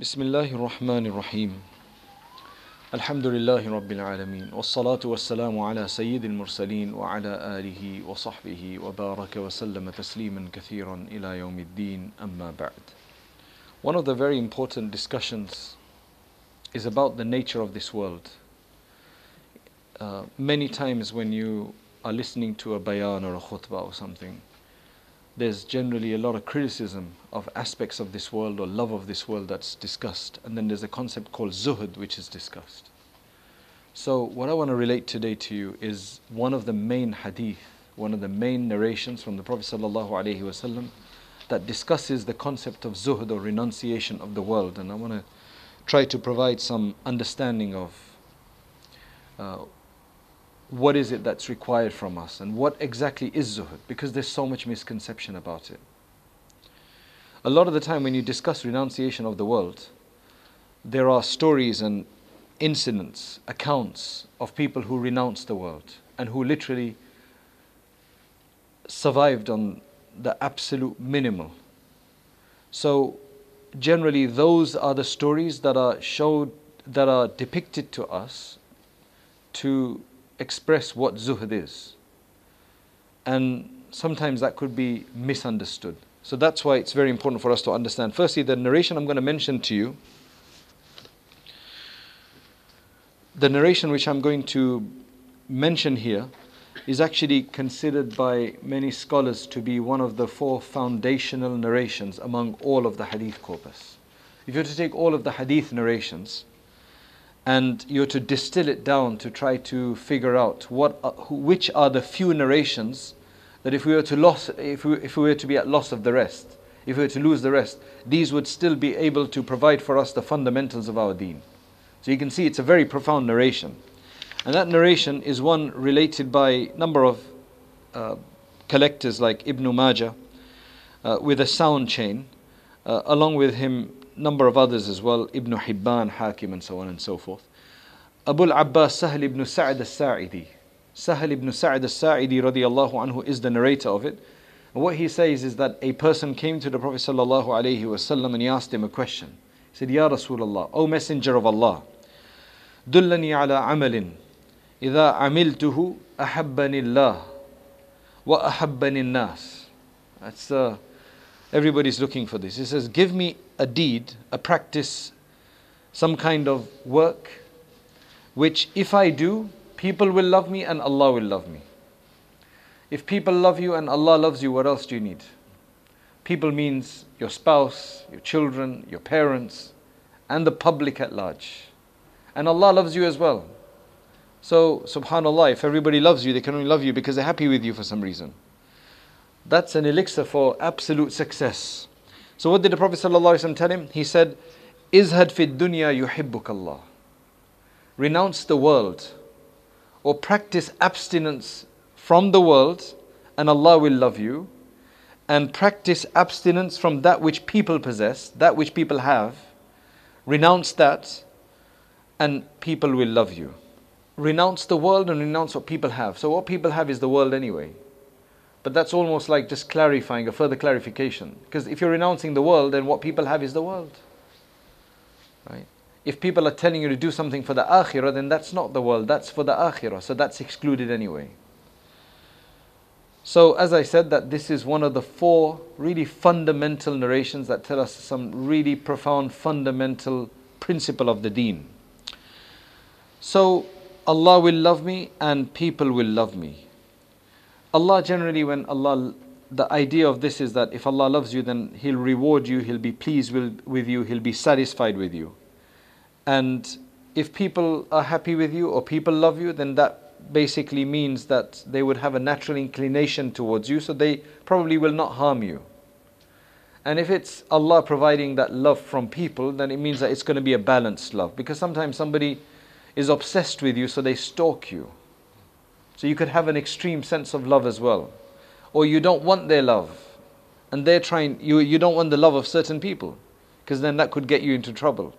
بسم الله الرحمن الرحيم الحمد لله رب العالمين والصلاة والسلام على سيد المرسلين وعلى آله وصحبه وبارك وسلم تسليما كثيرا إلى يوم الدين أما بعد One of the very important discussions is about the nature of this world. Uh, many times when you are listening to a bayan or a khutbah or something, there's generally a lot of criticism of aspects of this world or love of this world that's discussed. And then there's a concept called zuhud which is discussed. So, what I want to relate today to you is one of the main hadith, one of the main narrations from the Prophet ﷺ that discusses the concept of zuhud or renunciation of the world. And I want to try to provide some understanding of uh, what is it that's required from us and what exactly is zuhud because there's so much misconception about it. A lot of the time, when you discuss renunciation of the world, there are stories and incidents, accounts of people who renounced the world and who literally survived on the absolute minimal. So, generally, those are the stories that are showed, that are depicted to us to express what zuhd is. And sometimes that could be misunderstood. So that's why it's very important for us to understand. Firstly, the narration I'm going to mention to you, the narration which I'm going to mention here is actually considered by many scholars to be one of the four foundational narrations among all of the hadith corpus. If you were to take all of the hadith narrations, and you're to distill it down to try to figure out what, uh, which are the few narrations that if we were to loss, if we, if we were to be at loss of the rest, if we were to lose the rest, these would still be able to provide for us the fundamentals of our deen. So you can see it's a very profound narration. And that narration is one related by a number of uh, collectors like Ibn Majah uh, with a sound chain, uh, along with him number of others as well, Ibn Hibban, Hakim, and so on and so forth. Abu al-Abbas Sahal ibn Sa'id al-Sa'idi. Sahal ibn Sa'id al-Sa'idi radiallahu anhu is the narrator of it. And what he says is that a person came to the Prophet sallallahu alaihi wasallam and he asked him a question. He said, Ya Rasulullah, O Messenger of Allah, دلني على عمل إذا عملته أحبني الله وأحبني الناس. That's uh, Everybody's looking for this. He says, Give me a deed, a practice, some kind of work, which if I do, people will love me and Allah will love me. If people love you and Allah loves you, what else do you need? People means your spouse, your children, your parents, and the public at large. And Allah loves you as well. So, subhanAllah, if everybody loves you, they can only love you because they're happy with you for some reason. That's an elixir for absolute success. So what did the Prophet ﷺ tell him? He said, Izhad fi dunya yuhibbuk Allah. Renounce the world or practice abstinence from the world and Allah will love you. And practice abstinence from that which people possess, that which people have. Renounce that and people will love you. Renounce the world and renounce what people have. So what people have is the world anyway. But that's almost like just clarifying, a further clarification. Because if you're renouncing the world, then what people have is the world. Right? If people are telling you to do something for the akhirah, then that's not the world, that's for the akhirah. So that's excluded anyway. So, as I said, that this is one of the four really fundamental narrations that tell us some really profound fundamental principle of the deen. So, Allah will love me and people will love me. Allah generally, when Allah, the idea of this is that if Allah loves you, then He'll reward you, He'll be pleased with, with you, He'll be satisfied with you. And if people are happy with you or people love you, then that basically means that they would have a natural inclination towards you, so they probably will not harm you. And if it's Allah providing that love from people, then it means that it's going to be a balanced love. Because sometimes somebody is obsessed with you, so they stalk you. So you could have an extreme sense of love as well. Or you don't want their love. And they're trying, you, you don't want the love of certain people. Because then that could get you into trouble.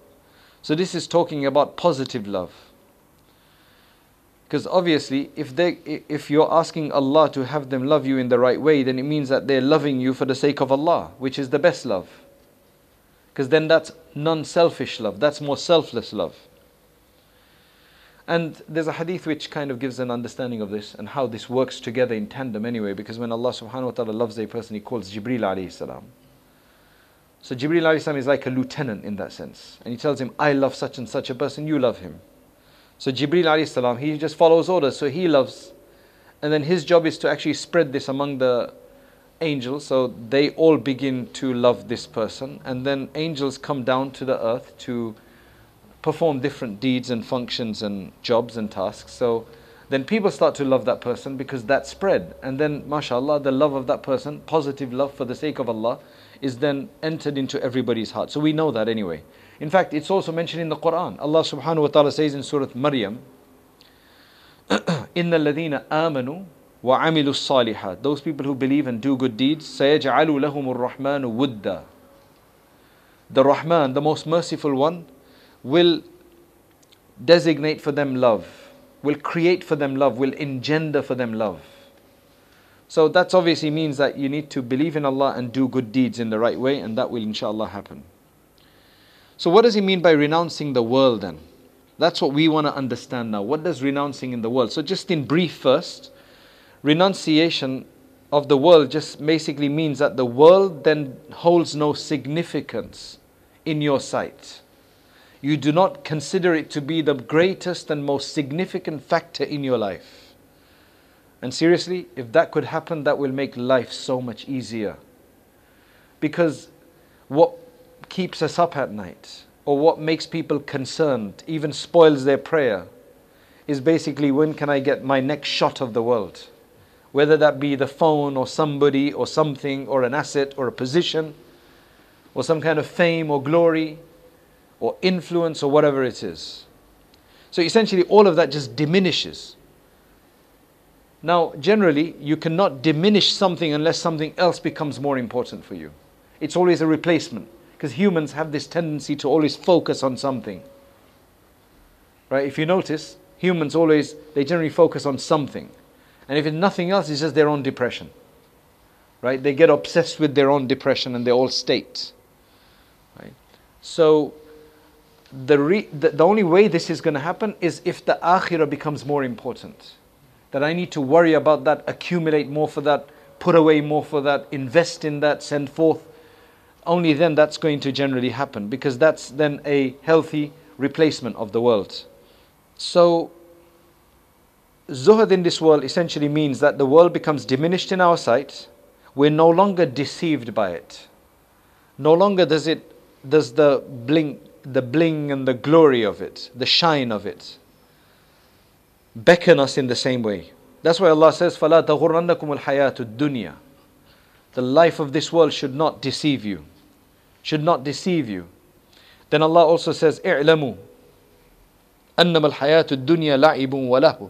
So this is talking about positive love. Because obviously, if, they, if you're asking Allah to have them love you in the right way, then it means that they're loving you for the sake of Allah, which is the best love. Because then that's non selfish love, that's more selfless love. And there's a hadith which kind of gives an understanding of this and how this works together in tandem anyway, because when Allah subhanahu wa ta'ala loves a person, He calls Jibreel alayhi salam. So Jibreel alayhi salam is like a lieutenant in that sense. And he tells him, I love such and such a person, you love him. So Jibreel alayhi salam, he just follows orders, so he loves. And then his job is to actually spread this among the angels, so they all begin to love this person. And then angels come down to the earth to perform different deeds and functions and jobs and tasks. So then people start to love that person because that spread. And then, mashallah, the love of that person, positive love for the sake of Allah, is then entered into everybody's heart. So we know that anyway. In fact, it's also mentioned in the Quran. Allah subhanahu wa ta'ala says in Surah Maryam, إِنَّ الَّذِينَ آمَنُوا وَعَمِلُوا الصَّالِحَاتِ Those people who believe and do good deeds, سَيَجْعَلُ لَهُمُ الرَّحْمَنُ وُدًّا The Rahman, the most merciful one, will designate for them love, will create for them love, will engender for them love. So that obviously means that you need to believe in Allah and do good deeds in the right way, and that will inshallah happen. So, what does he mean by renouncing the world then? That's what we want to understand now. What does renouncing in the world? So, just in brief, first, renunciation of the world just basically means that the world then holds no significance in your sight you do not consider it to be the greatest and most significant factor in your life. And seriously, if that could happen, that will make life so much easier. Because what keeps us up at night, or what makes people concerned, even spoils their prayer, is basically when can I get my next shot of the world? Whether that be the phone, or somebody, or something, or an asset, or a position, or some kind of fame or glory or influence or whatever it is. So essentially, all of that just diminishes. Now, generally, you cannot diminish something unless something else becomes more important for you. It's always a replacement because humans have this tendency to always focus on something. Right? If you notice, humans always, they generally focus on something. And if it's nothing else, it's just their own depression. Right? They get obsessed with their own depression and their own state. Right? So, the, re, the, the only way this is going to happen is if the akhirah becomes more important. That I need to worry about that, accumulate more for that, put away more for that, invest in that, send forth. Only then that's going to generally happen because that's then a healthy replacement of the world. So, zuhud in this world essentially means that the world becomes diminished in our sight. We're no longer deceived by it. No longer does it does the blink the bling and the glory of it, the shine of it, beckon us in the same way. That's why Allah says, فَلَا تَغُرَّنَّكُمُ الْحَيَاةُ الدُّنْيَا The life of this world should not deceive you. Should not deceive you. Then Allah also says, اعلموا أنما الحياة الدنيا لعب وله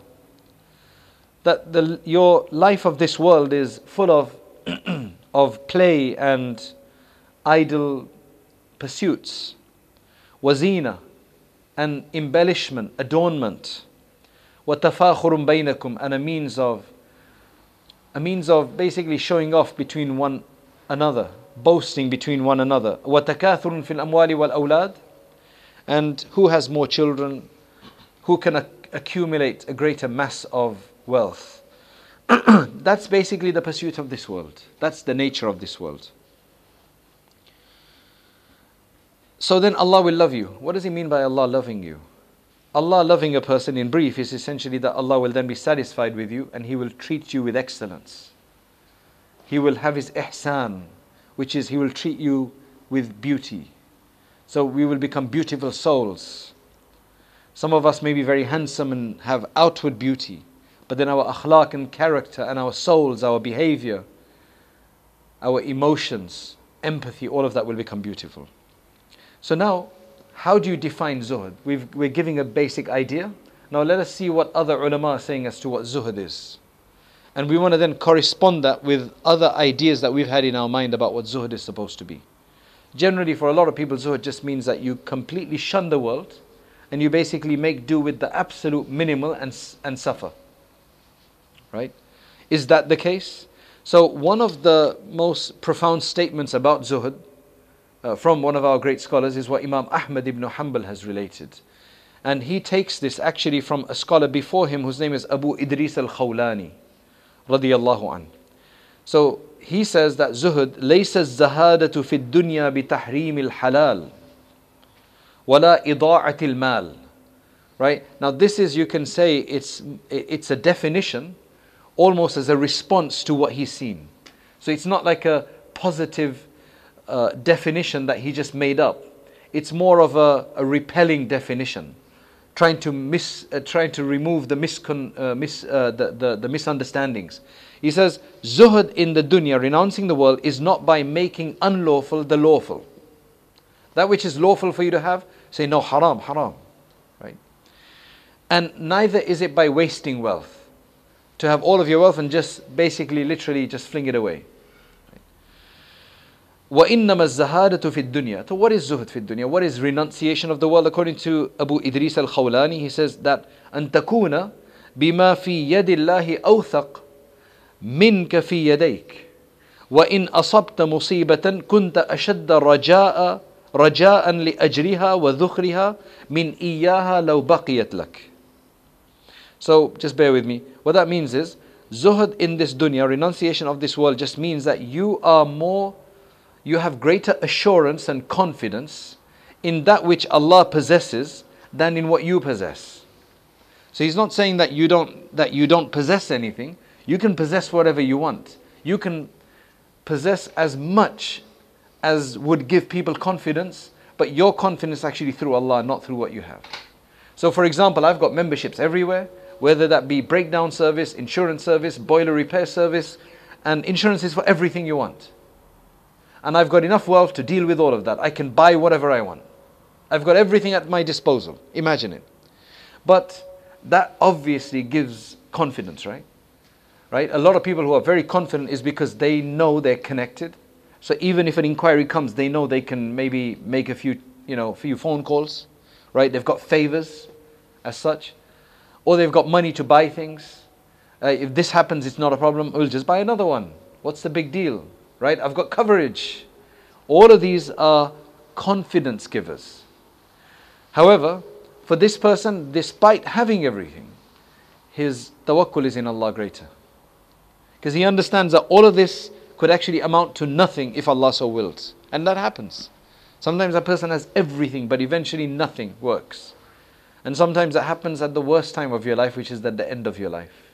That the, your life of this world is full of, of play and idle pursuits wazina and embellishment, adornment, وتفاخر بينكم and a means of a means of basically showing off between one another, boasting between one another. وتكاثر في الأموال والأولاد and who has more children, who can accumulate a greater mass of wealth. That's basically the pursuit of this world. That's the nature of this world. So then Allah will love you. What does He mean by Allah loving you? Allah loving a person in brief is essentially that Allah will then be satisfied with you and He will treat you with excellence. He will have His ihsan, which is He will treat you with beauty. So we will become beautiful souls. Some of us may be very handsome and have outward beauty, but then our akhlaq and character and our souls, our behavior, our emotions, empathy, all of that will become beautiful. So now, how do you define zuhud? we are giving a basic idea. Now let us see what other ulama are saying as to what zuhud is. And we want to then correspond that with other ideas that we've had in our mind about what zuhud is supposed to be. Generally, for a lot of people, zuhud just means that you completely shun the world and you basically make do with the absolute minimal and, and suffer. Right? Is that the case? So, one of the most profound statements about zuhud uh, from one of our great scholars is what Imam Ahmad ibn Hanbal has related. And he takes this actually from a scholar before him whose name is Abu Idris al Khawlani, radiyallahu an. So he says that zuhud, ليس الزهادة في الدنيا بتحريم الحلال ولا إضاعة المال. Right? Now this is, you can say, it's, it's a definition almost as a response to what he's seen. So it's not like a positive uh, definition that he just made up. It's more of a, a repelling definition, trying to mis, uh, trying to remove the, miscon, uh, mis, uh, the, the, the misunderstandings. He says, Zuhud in the dunya, renouncing the world, is not by making unlawful the lawful. That which is lawful for you to have, say no, haram, haram. Right? And neither is it by wasting wealth. To have all of your wealth and just basically, literally, just fling it away. وإنما الزهادة في الدنيا. So what is zuhud في الدنيا? What is renunciation of the world? According to Abu Idris al-Khawlani, he says that أن تكون بما في يد الله أوثق منك في يديك وإن أصبت مصيبة كنت أشد رجاء رجاء لأجرها وذخرها من إياها لو بقيت لك. So just bear with me. What that means is zuhud in this dunya, renunciation of this world just means that you are more you have greater assurance and confidence in that which Allah possesses than in what you possess. So he's not saying that you don't that you don't possess anything. You can possess whatever you want. You can possess as much as would give people confidence, but your confidence actually through Allah, not through what you have. So for example, I've got memberships everywhere, whether that be breakdown service, insurance service, boiler repair service, and insurance is for everything you want and I've got enough wealth to deal with all of that. I can buy whatever I want. I've got everything at my disposal. Imagine it. But that obviously gives confidence, right? Right? A lot of people who are very confident is because they know they're connected. So even if an inquiry comes, they know they can maybe make a few, you know, a few phone calls, right? They've got favors as such, or they've got money to buy things. Uh, if this happens, it's not a problem. We'll just buy another one. What's the big deal? Right? I've got coverage. All of these are confidence givers. However, for this person, despite having everything, his tawakkul is in Allah greater. Because he understands that all of this could actually amount to nothing if Allah so wills. And that happens. Sometimes a person has everything, but eventually nothing works. And sometimes that happens at the worst time of your life, which is at the end of your life.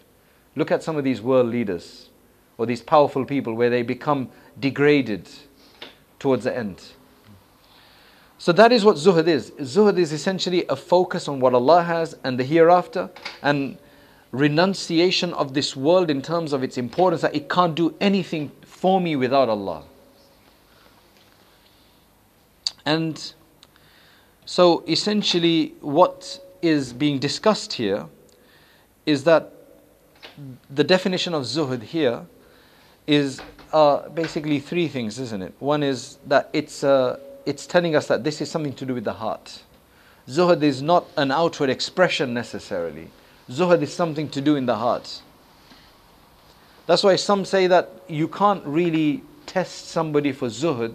Look at some of these world leaders or these powerful people where they become degraded towards the end. So that is what zuhud is. Zuhud is essentially a focus on what Allah has and the hereafter and renunciation of this world in terms of its importance that it can't do anything for me without Allah. And so essentially what is being discussed here is that the definition of zuhud here is uh, basically three things, isn't it? One is that it's, uh, it's telling us that this is something to do with the heart. Zuhud is not an outward expression necessarily. Zuhud is something to do in the heart. That's why some say that you can't really test somebody for zuhud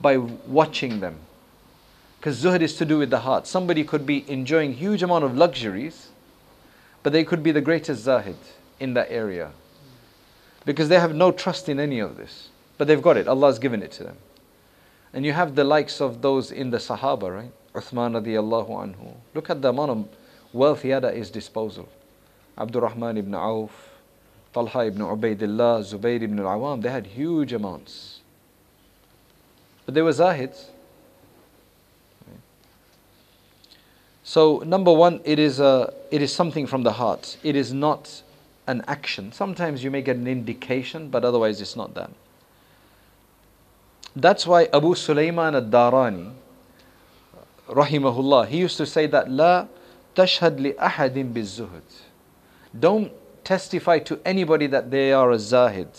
by watching them. Because zuhud is to do with the heart. Somebody could be enjoying huge amount of luxuries, but they could be the greatest zahid in that area because they have no trust in any of this. But they've got it, Allah has given it to them. And you have the likes of those in the Sahaba, right? Uthman radiallahu anhu. Look at the amount of wealth he had at his disposal. Abdurrahman ibn Auf, Talha ibn Ubaidillah, Zubayr ibn al-Awam, they had huge amounts. But they were zahids. So number one, it is, a, it is something from the heart. It is not an action. Sometimes you may get an indication, but otherwise it's not that. That's why Abu Sulaiman al-Darani, rahimahullah, he used to say that لا تشهد لأحد بالزهد. Don't testify to anybody that they are a zahid.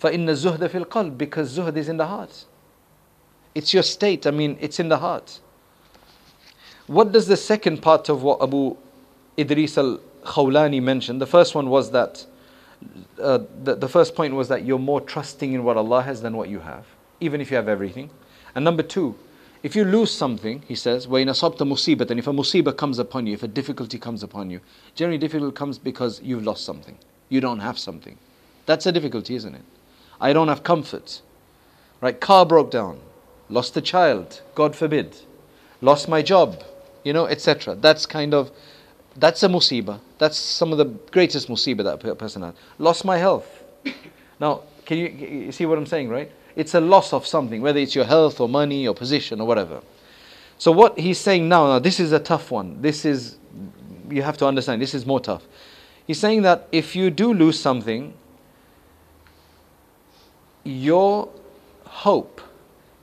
فإن الزهد في القلب because zuhd is in the heart. It's your state, I mean, it's in the heart. What does the second part of what Abu Idris al Khawlani mentioned. The first one was that uh, the, the first point was that you're more trusting in what Allah has than what you have, even if you have everything. And number two, if you lose something, he says, وَإِنْ أَصَبْتَ مُصِيبَةً If a musibah comes upon you, if a difficulty comes upon you, generally difficulty comes because you've lost something. You don't have something. That's a difficulty, isn't it? I don't have comfort. Right? Car broke down. Lost a child. God forbid. Lost my job. You know, etc. That's kind of, that's a musibah. That's some of the greatest musibah that a person has. Lost my health. Now, can you, you see what I'm saying, right? It's a loss of something, whether it's your health or money or position or whatever. So what he's saying now, now this is a tough one. This is, you have to understand, this is more tough. He's saying that if you do lose something, your hope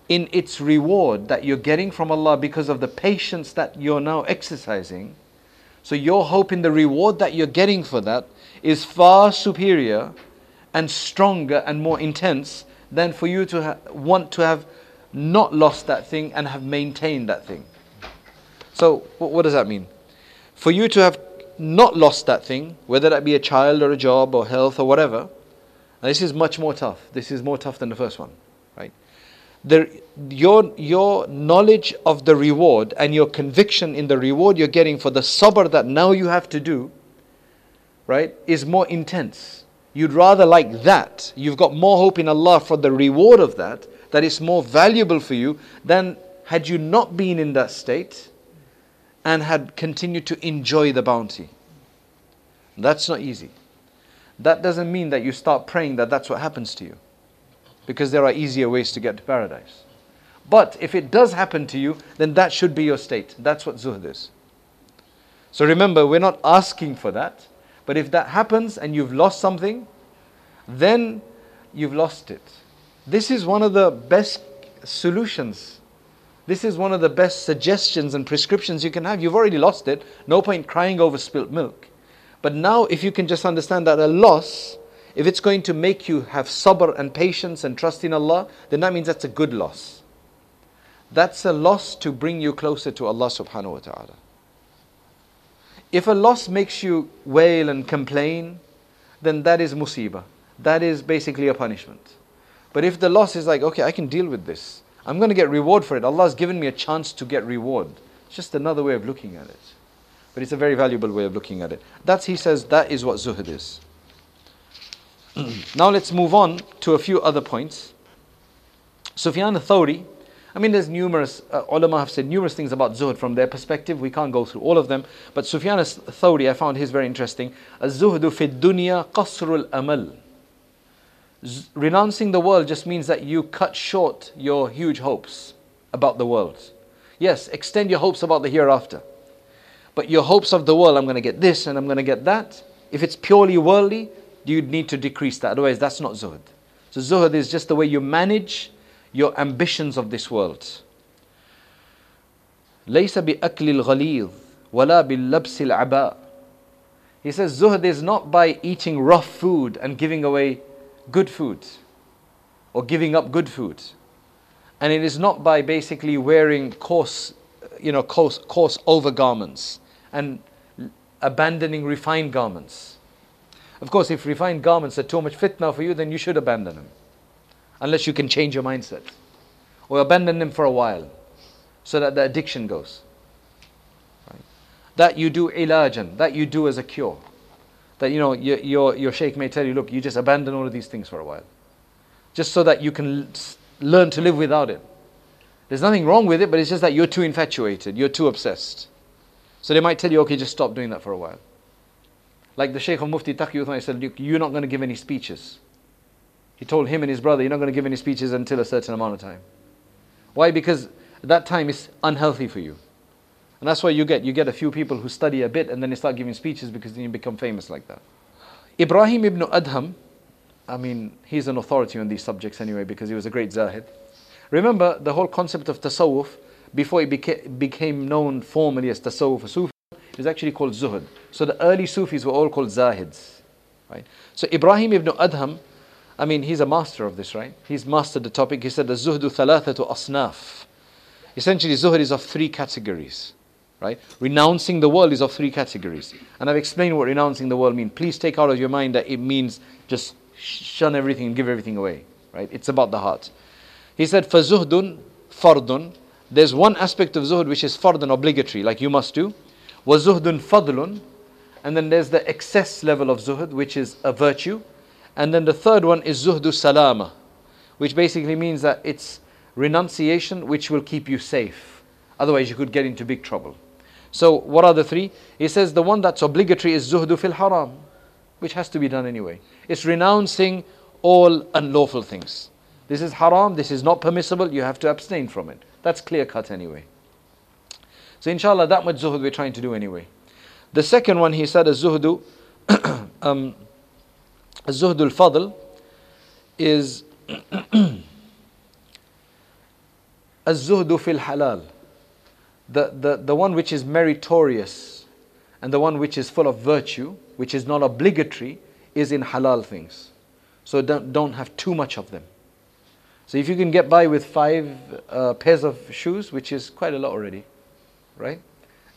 in its reward that you're getting from Allah because of the patience that you're now exercising, so your hope in the reward that you're getting for that is far superior and stronger and more intense than for you to ha- want to have not lost that thing and have maintained that thing. So, what, what does that mean? For you to have not lost that thing, whether that be a child or a job or health or whatever, this is much more tough. This is more tough than the first one, right? The, your, your knowledge of the reward and your conviction in the reward you're getting for the sabr that now you have to do, right, is more intense. You'd rather like that. You've got more hope in Allah for the reward of that, that is more valuable for you than had you not been in that state and had continued to enjoy the bounty. That's not easy. That doesn't mean that you start praying that that's what happens to you. Because there are easier ways to get to paradise. But if it does happen to you, then that should be your state. That's what zuhd is. So remember, we're not asking for that. But if that happens and you've lost something, then you've lost it. This is one of the best solutions. This is one of the best suggestions and prescriptions you can have. You've already lost it. No point crying over spilt milk. But now, if you can just understand that a loss, if it's going to make you have sabr and patience and trust in Allah, then that means that's a good loss. That's a loss to bring you closer to Allah subhanahu wa ta'ala. If a loss makes you wail and complain, then that is musibah. That is basically a punishment. But if the loss is like, okay, I can deal with this, I'm going to get reward for it. Allah has given me a chance to get reward. It's just another way of looking at it. But it's a very valuable way of looking at it. That's, he says, that is what zuhd is. Now let's move on to a few other points. Sufyan al-Thawri, I mean, there's numerous, uh, ulama have said numerous things about zuhd from their perspective. We can't go through all of them. But Sufyan al-Thawri, I found his very interesting. Az-zuhdu fi dunya qasrul amal. Renouncing the world just means that you cut short your huge hopes about the world. Yes, extend your hopes about the hereafter. But your hopes of the world, I'm going to get this and I'm going to get that. If it's purely worldly, you need to decrease that. Otherwise, that's not zuhd. So zuhd is just the way you manage your ambitions of this world. ليس بأكل الغليظ ولا باللبس العباء. He says zuhd is not by eating rough food and giving away good food or giving up good food. And it is not by basically wearing coarse, you know, coarse, coarse overgarments and abandoning refined garments. Of course, if refined garments are too much fitna for you, then you should abandon them unless you can change your mindset. Or abandon them for a while so that the addiction goes. Right? That you do ilajan, that you do as a cure. That you know, your, your, your sheikh may tell you, look, you just abandon all of these things for a while. Just so that you can learn to live without it. There's nothing wrong with it, but it's just that you're too infatuated, you're too obsessed. So they might tell you, okay, just stop doing that for a while. Like the Shaykh of Mufti Taqi Uthman said, Look, you're not going to give any speeches. He told him and his brother, You're not going to give any speeches until a certain amount of time. Why? Because that time is unhealthy for you. And that's why you get you get a few people who study a bit and then they start giving speeches because then you become famous like that. Ibrahim ibn Adham, I mean, he's an authority on these subjects anyway because he was a great zahid. Remember the whole concept of tasawwuf before it beca- became known formally as tasawwuf or Sufi, was actually called zuhud. So the early Sufis were all called zahids. Right? So Ibrahim ibn Adham I mean, he's a master of this, right? He's mastered the topic. He said, the zuhdu thalathatu asnaf. Essentially, zuhd is of three categories, right? Renouncing the world is of three categories. And I've explained what renouncing the world means. Please take out of your mind that it means just shun everything and give everything away, right? It's about the heart. He said, فَزُهْدٌ fardun. There's one aspect of zuhud which is fardun, obligatory, like you must do. Was zuhdun fadlun. And then there's the excess level of zuhud, which is a virtue. And then the third one is zuhdu salama, which basically means that it's renunciation which will keep you safe. Otherwise, you could get into big trouble. So, what are the three? He says the one that's obligatory is zuhdu fil haram, which has to be done anyway. It's renouncing all unlawful things. This is haram, this is not permissible, you have to abstain from it. That's clear cut anyway. So, inshallah, that much zuhud we're trying to do anyway. The second one he said, az-zuhdu, um, az-zuhdu al-fadl, is az-zuhdu fil halal. The, the, the one which is meritorious and the one which is full of virtue, which is not obligatory, is in halal things. So don't, don't have too much of them. So if you can get by with five uh, pairs of shoes, which is quite a lot already, right?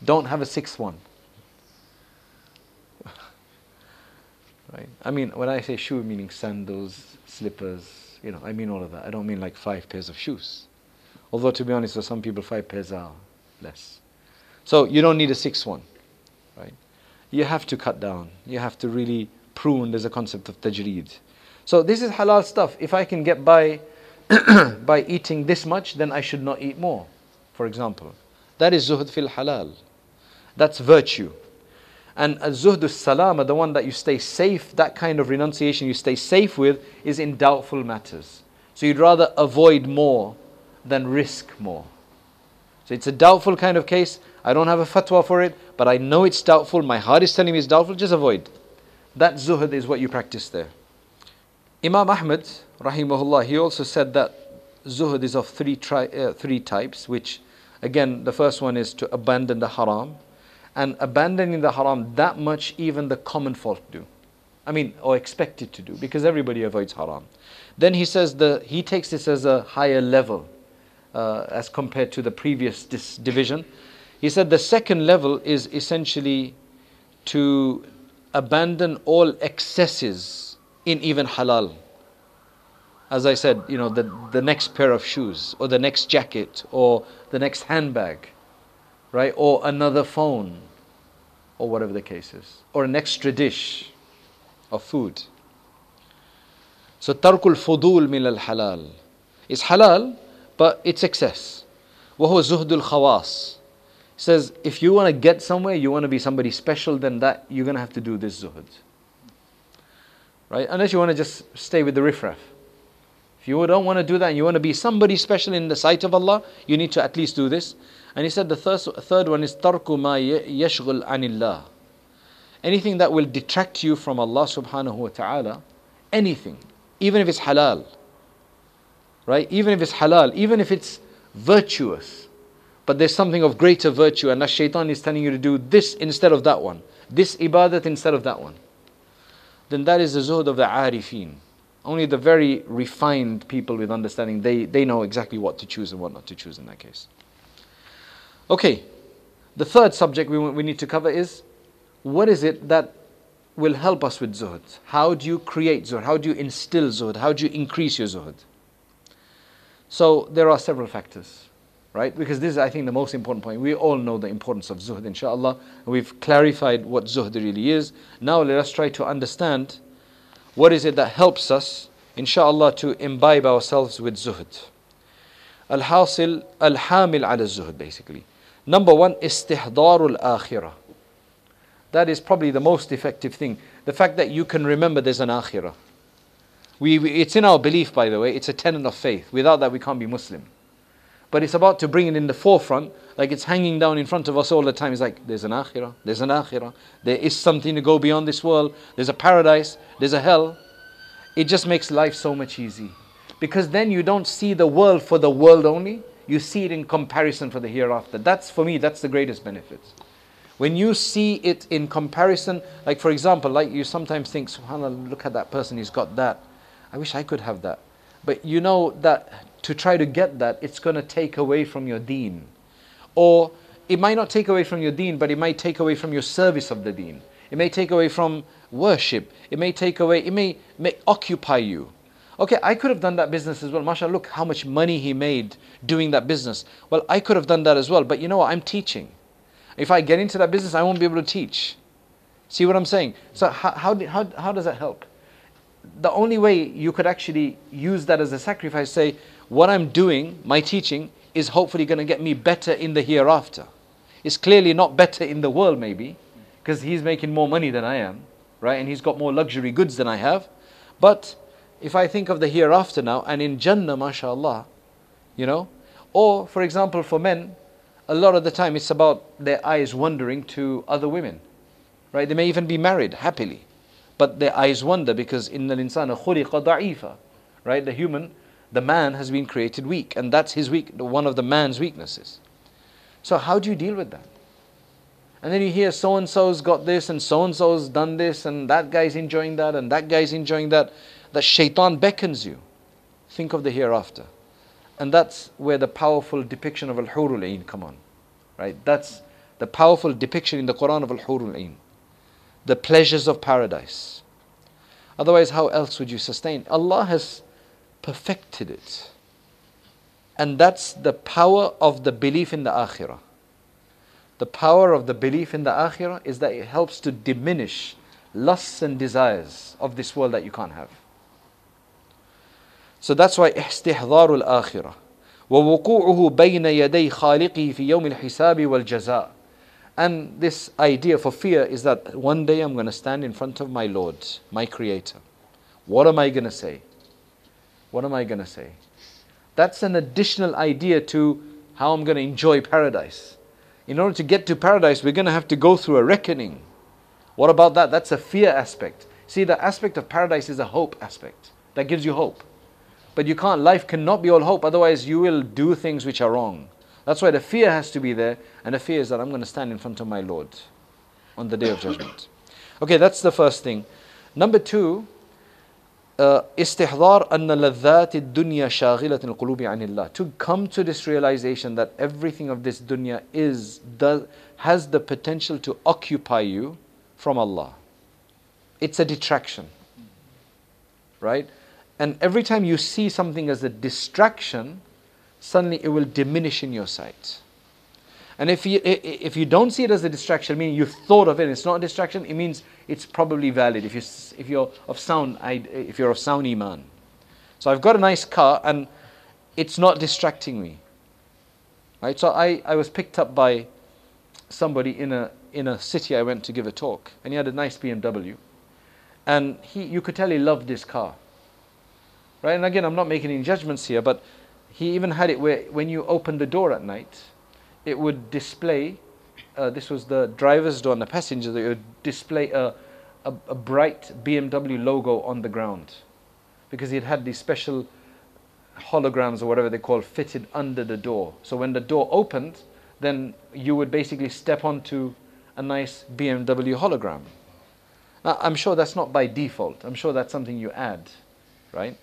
Don't have a sixth one. Right? I mean, when I say shoe, meaning sandals, slippers, you know, I mean all of that. I don't mean like five pairs of shoes. Although, to be honest, for some people, five pairs are less. So you don't need a sixth one, right? You have to cut down. You have to really prune. There's a concept of tajreed. So this is halal stuff. If I can get by by eating this much, then I should not eat more, for example. That is zuhud fil halal. That's virtue. And zuhd salama, the one that you stay safe, that kind of renunciation you stay safe with, is in doubtful matters. So you'd rather avoid more than risk more. So it's a doubtful kind of case. I don't have a fatwa for it, but I know it's doubtful. My heart is telling me it's doubtful. Just avoid. That zuhd is what you practice there. Imam Ahmad, rahimahullah, he also said that zuhd is of three, tri- uh, three types, which again, the first one is to abandon the haram. And abandoning the haram, that much even the common folk do. I mean, or expected to do, because everybody avoids haram. Then he says the, he takes this as a higher level uh, as compared to the previous dis- division. He said the second level is essentially to abandon all excesses in even halal. As I said, you know, the, the next pair of shoes, or the next jacket, or the next handbag, right? Or another phone, or whatever the case is, or an extra dish of food. So, tarkul fudul min al halal. It's halal, but it's excess. وهو زهد الخواص. says, if you want to get somewhere, you want to be somebody special, then that you're going to have to do this zuhud right? Unless you want to just stay with the riffraff. If you don't want to do that and you want to be somebody special in the sight of Allah, you need to at least do this. And he said the third, one is tarku ma yashghul anillah. Anything that will detract you from Allah subhanahu wa ta'ala, anything, even if it's halal, right? Even if it's halal, even if it's virtuous, but there's something of greater virtue, and that shaitan is telling you to do this instead of that one, this ibadat instead of that one then that is the zuhd of the arifin. Only the very refined people with understanding, they, they know exactly what to choose and what not to choose in that case. Okay, the third subject we, we need to cover is what is it that will help us with zuhd? How do you create zuhd? How do you instill zuhd? How do you increase your zuhd? So there are several factors right? Because this is, I think, the most important point. We all know the importance of zuhd, inshallah. We've clarified what zuhd really is. Now let us try to understand what is it that helps us, inshallah, to imbibe ourselves with zuhd. Al-hasil, al-hamil ala zuhd, basically. Number one, istihdarul akhirah. That is probably the most effective thing. The fact that you can remember there's an akhirah. We, we, it's in our belief, by the way. It's a tenet of faith. Without that, we can't be Muslim but it's about to bring it in the forefront, like it's hanging down in front of us all the time. It's like, there's an akhirah, there's an akhirah, there is something to go beyond this world, there's a paradise, there's a hell. It just makes life so much easy. Because then you don't see the world for the world only, you see it in comparison for the hereafter. That's, for me, that's the greatest benefit. When you see it in comparison, like for example, like you sometimes think, subhanAllah, look at that person, he's got that. I wish I could have that. But you know that to try to get that, it's going to take away from your deen. Or it might not take away from your deen, but it might take away from your service of the deen. It may take away from worship. It may take away, it may, may occupy you. Okay, I could have done that business as well. MashaAllah, look how much money he made doing that business. Well, I could have done that as well, but you know what? I'm teaching. If I get into that business, I won't be able to teach. See what I'm saying? So, how, how, how, how does that help? The only way you could actually use that as a sacrifice, say, what I'm doing, my teaching, is hopefully going to get me better in the hereafter. It's clearly not better in the world, maybe, because he's making more money than I am, right? And he's got more luxury goods than I have. But if I think of the hereafter now, and in Jannah, mashallah, you know, or for example, for men, a lot of the time it's about their eyes wandering to other women, right? They may even be married happily, but their eyes wander because in the insana khuliqa da'ifa, right? The human, the man has been created weak, and that's his weak, one of the man's weaknesses. So how do you deal with that? And then you hear so and so's got this, and so and so's done this, and that guy's enjoying that, and that guy's enjoying that. That shaitan beckons you. Think of the hereafter. And that's where the powerful depiction of Al Hurul Ain come on. Right? That's the powerful depiction in the Quran of Al Hurul Ain. The pleasures of paradise. Otherwise, how else would you sustain? Allah has perfected it. And that's the power of the belief in the akhirah. The power of the belief in the akhirah is that it helps to diminish lusts and desires of this world that you can't have. So that's why استحضار الآخرة ووقوعه بين يدي خالقه في يوم الحساب والجزاء and this idea for fear is that one day I'm going to stand in front of my Lord, my Creator. What am I going to say? What am I going to say? That's an additional idea to how I'm going to enjoy paradise. In order to get to paradise, we're going to have to go through a reckoning. What about that? That's a fear aspect. See, the aspect of paradise is a hope aspect that gives you hope. But you can't, life cannot be all hope, otherwise, you will do things which are wrong. That's why the fear has to be there, and the fear is that I'm going to stand in front of my Lord on the day of judgment. Okay, that's the first thing. Number two, استحضار أن لذات الدنيا شاغلة القلوب عن الله. To come to this realization that everything of this dunya is does, has the potential to occupy you from Allah. It's a detraction. Right? and every time you see something as a distraction, suddenly it will diminish in your sight. And if you, if you don't see it as a distraction, meaning you've thought of it, it's not a distraction, it means it's probably valid if, you, if, you're of sound, if you're of sound iman. So I've got a nice car and it's not distracting me. Right? So I, I was picked up by somebody in a, in a city I went to give a talk, and he had a nice BMW. And he, you could tell he loved this car. Right? And again, I'm not making any judgments here, but he even had it where when you open the door at night, it would display, uh, this was the driver's door and the passenger, it would display a, a, a bright BMW logo on the ground. Because he had had these special holograms or whatever they call fitted under the door. So when the door opened, then you would basically step onto a nice BMW hologram. Now, I'm sure that's not by default. I'm sure that's something you add, right?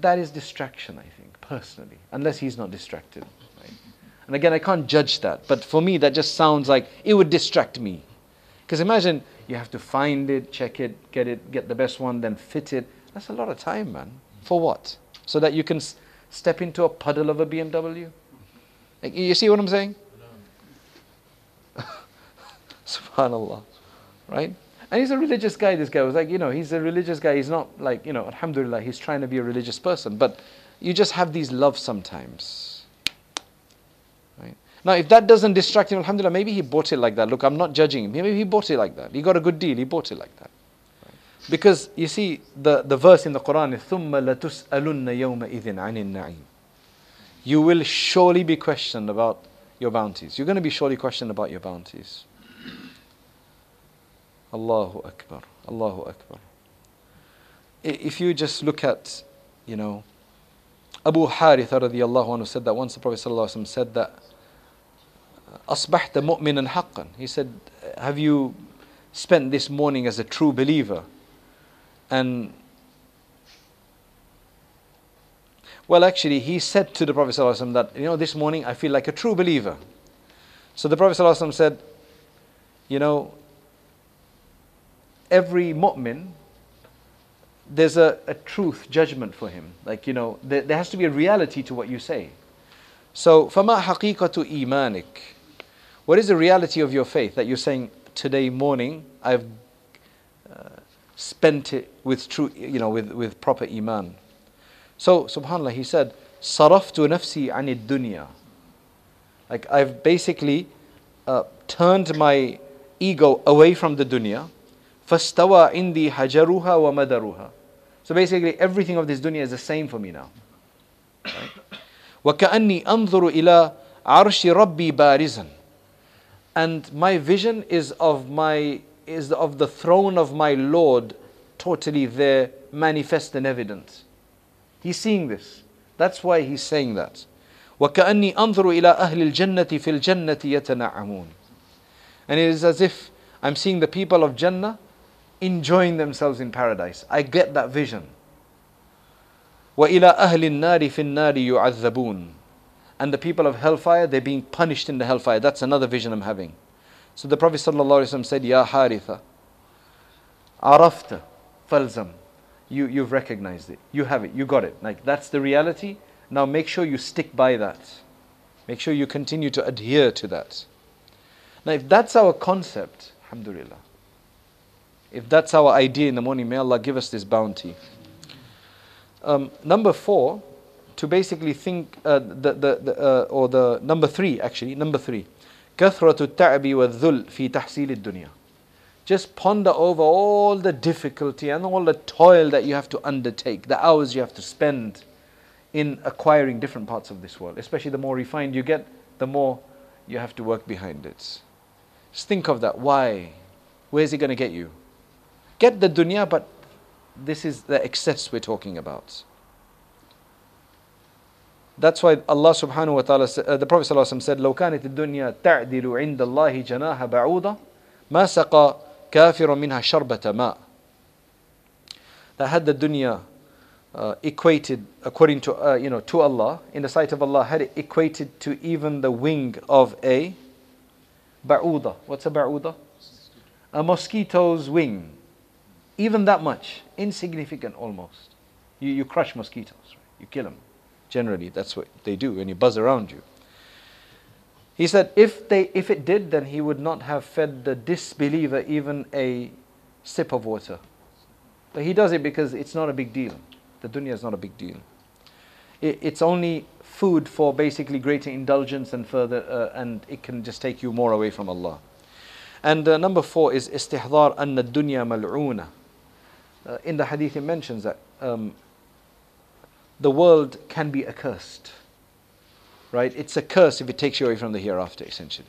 That is distraction, I think, personally, unless he's not distracted. Right? And again, I can't judge that, but for me, that just sounds like it would distract me. Because imagine you have to find it, check it, get it, get the best one, then fit it. That's a lot of time, man. For what? So that you can s- step into a puddle of a BMW? Like, you see what I'm saying? Subhanallah. Right? And he's a religious guy, this guy was like, you know, he's a religious guy. He's not like, you know, alhamdulillah, he's trying to be a religious person. But you just have these loves sometimes. Right? Now, if that doesn't distract him, alhamdulillah, maybe he bought it like that. Look, I'm not judging him. Maybe he bought it like that. He got a good deal, he bought it like that. Because you see, the, the verse in the Quran is ثُمَّ لَتُسْأَلُنَّ يَوْمَئِذٍ عَنِ النَّعِيمِ You will surely be questioned about your bounties. You're going to be surely questioned about your bounties. Allahu Akbar. Allahu Akbar. If you just look at, you know, Abu Haritha radiallahu anhu said that once the Prophet ﷺ said that, أصبحت مؤمنا حقا. He said, have you spent this morning as a true believer? And well, actually, he said to the Prophet ﷺ that, you know, this morning I feel like a true believer. So the Prophet ﷺ said, you know, every mu'min, there's a, a truth judgment for him. Like, you know, there, there has to be a reality to what you say. So, فَمَا حَقِيقَةُ إِيمَانِكَ What is the reality of your faith that you're saying, today morning, I've uh, spent it with true, you know, with, with proper iman. So, subhanAllah, he said, صَرَفْتُ نَفْسِي عَنِ الدُّنْيَا Like, I've basically uh, turned my ego away from the dunya. فَاسْتَوَى عِنْدِي حَجَرُهَا وَمَدَرُهَا So basically, everything of this dunya is the same for me now. Right? وكأني أنظر إلى عرش ربي بارزا and my vision is of my is of the throne of my Lord totally there manifest and evident he's seeing this that's why he's saying that وكأني أنظر إلى أهل الجنة في الجنة يتنعمون and it is as if I'm seeing the people of Jannah enjoying themselves in paradise I get that vision وإلى أهل النار في النار يعذبون and the people of hellfire they're being punished in the hellfire that's another vision I'm having so the Prophet ﷺ said يا حارثة عرفت فالزم you, you've recognized it you have it you got it like that's the reality now make sure you stick by that make sure you continue to adhere to that now if that's our concept alhamdulillah if that's our idea in the morning may Allah give us this bounty um, number four, to basically think, uh, the, the, the uh, or the number three actually, number three, كثرة التعب والذل في تحصيل الدنيا. Just ponder over all the difficulty and all the toil that you have to undertake, the hours you have to spend in acquiring different parts of this world. Especially the more refined you get, the more you have to work behind it. Just think of that. Why? Where's it going to get you? Get the dunya, but this is the excess we're talking about. That's why Allah subhanahu wa ta'ala, uh, the Prophet ﷺ said, لو كانت الدنيا تعدل عند الله جناح بعوضة ما سقى كافر منها شربة ماء. That had the dunya uh, equated according to uh, you know to Allah in the sight of Allah had it equated to even the wing of a ba'uda. What's a ba'uda? A mosquito's wing even that much, insignificant almost. You, you crush mosquitoes, right? you kill them. Generally, that's what they do when you buzz around you. He said, if, they, if it did, then he would not have fed the disbeliever even a sip of water. But he does it because it's not a big deal. The dunya is not a big deal. It, it's only food for basically greater indulgence and further, uh, and it can just take you more away from Allah. And uh, number four is istihdar anna dunya mal'una uh, in the hadith it mentions that um, the world can be accursed. Right? It's a curse if it takes you away from the hereafter, essentially.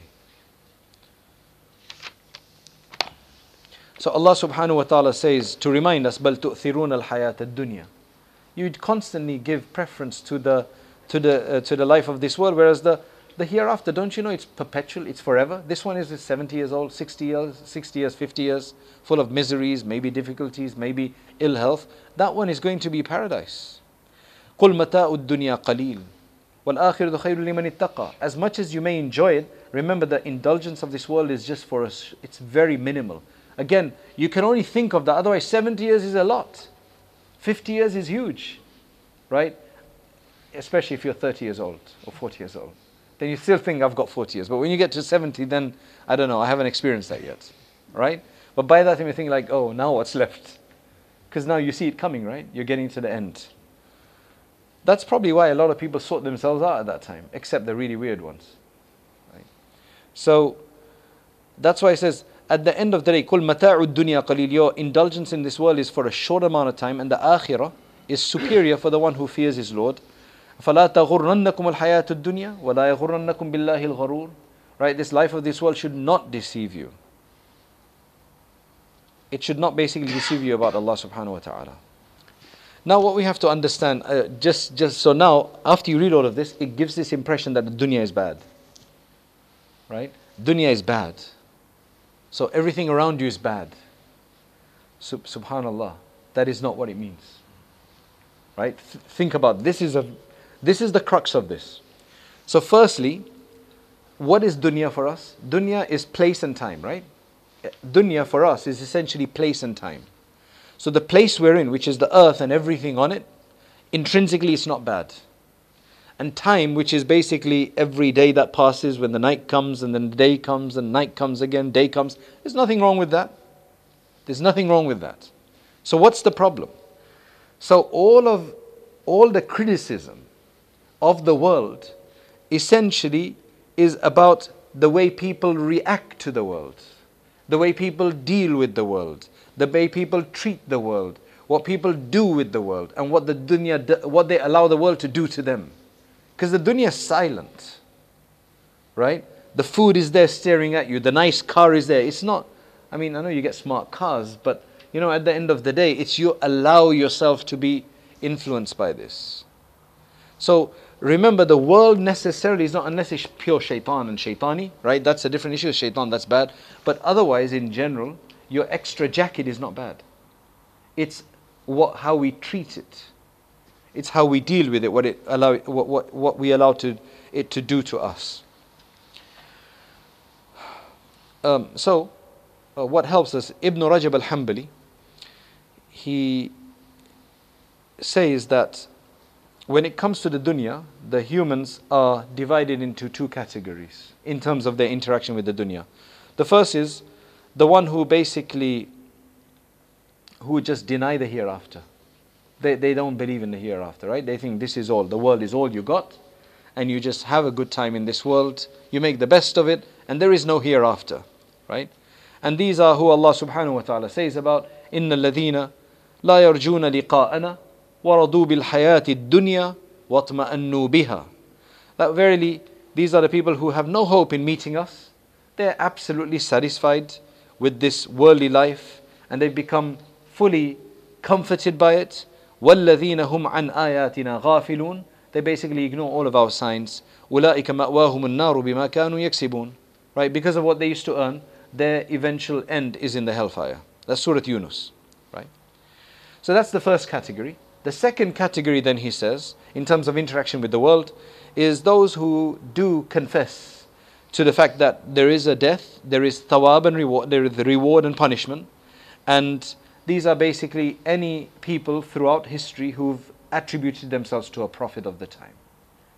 So Allah subhanahu wa ta'ala says to remind us, بَلْ تُؤْثِرُونَ الْحَيَاةَ الدُّنْيا You'd constantly give preference to the, to the, uh, to the life of this world, whereas the, the hereafter, don't you know it's perpetual, it's forever? This one is 70 years old, 60 years, 60 years, 50 years, full of miseries, maybe difficulties, maybe ill health. That one is going to be paradise. قُلْ مَتَاءُ الدُّنْيَا قَلِيلٌ وَالْآخِرَةُ خَيْرٌ لِمَنِ اتَّقَى As much as you may enjoy it, remember the indulgence of this world is just for us, it's very minimal. Again, you can only think of that, otherwise 70 years is a lot. 50 years is huge, right? Especially if you're 30 years old or 40 years old then you still think I've got 40 years. But when you get to 70, then I don't know, I haven't experienced that yet, right? But by that time you think like, oh, now what's left? Because now you see it coming, right? You're getting to the end. That's probably why a lot of people sort themselves out at that time, except the really weird ones. Right? So that's why it says, at the end of the day, kul mata'ud dunya qalil, indulgence in this world is for a short amount of time, and the akhirah is superior for the one who fears his Lord فلا تغرنكم الحياة الدنيا ولا يغرنكم بالله الغرور right this life of this world should not deceive you it should not basically deceive you about Allah subhanahu wa ta'ala now what we have to understand uh, just just so now after you read all of this it gives this impression that the dunya is bad right dunya is bad so everything around you is bad Sub- subhanallah that is not what it means right Th- think about it. this is a this is the crux of this. So, firstly, what is dunya for us? Dunya is place and time, right? Dunya for us is essentially place and time. So the place we're in, which is the earth and everything on it, intrinsically it's not bad. And time, which is basically every day that passes when the night comes and then the day comes and night comes again, day comes, there's nothing wrong with that. There's nothing wrong with that. So what's the problem? So all of all the criticism of the world essentially is about the way people react to the world, the way people deal with the world, the way people treat the world, what people do with the world, and what the dunya, what they allow the world to do to them. Because the dunya is silent, right? The food is there staring at you. The nice car is there. It's not. I mean, I know you get smart cars, but you know, at the end of the day, it's you allow yourself to be influenced by this. So remember, the world necessarily is not unless it's pure shaitan and shaitani, right? That's a different issue. Shaitan, that's bad. But otherwise, in general, your extra jacket is not bad. It's what how we treat it. It's how we deal with it, what it allow what, what, what we allow to, it to do to us. Um, so, uh, what helps us? Ibn Rajab al-Hanbali, he says that when it comes to the dunya, the humans are divided into two categories in terms of their interaction with the dunya. The first is the one who basically who just deny the hereafter. They, they don't believe in the hereafter, right? They think this is all. The world is all you got, and you just have a good time in this world. You make the best of it, and there is no hereafter, right? And these are who Allah subhanahu wa ta'ala says about إن الذين لا يرجون لقاءنا ورضوا بالحياة الدنيا واطمأنوا بها. That verily, these are the people who have no hope in meeting us. They're absolutely satisfied with this worldly life, and they've become fully comforted by it. وَالَّذِينَ هُمْ عَنْ آيَاتِنَا غَافِلُونَ They basically ignore all of our signs. أُولَٰئِكَ مَأْوَاهُمُ النَّارُ بِمَا كَانُوا يَكْسِبُونَ Right, because of what they used to earn, their eventual end is in the hellfire. That's Surah Yunus, right? So that's the first category. The second category, then he says, in terms of interaction with the world, is those who do confess to the fact that there is a death, there is thawab and reward, there is the reward and punishment, and these are basically any people throughout history who've attributed themselves to a prophet of the time.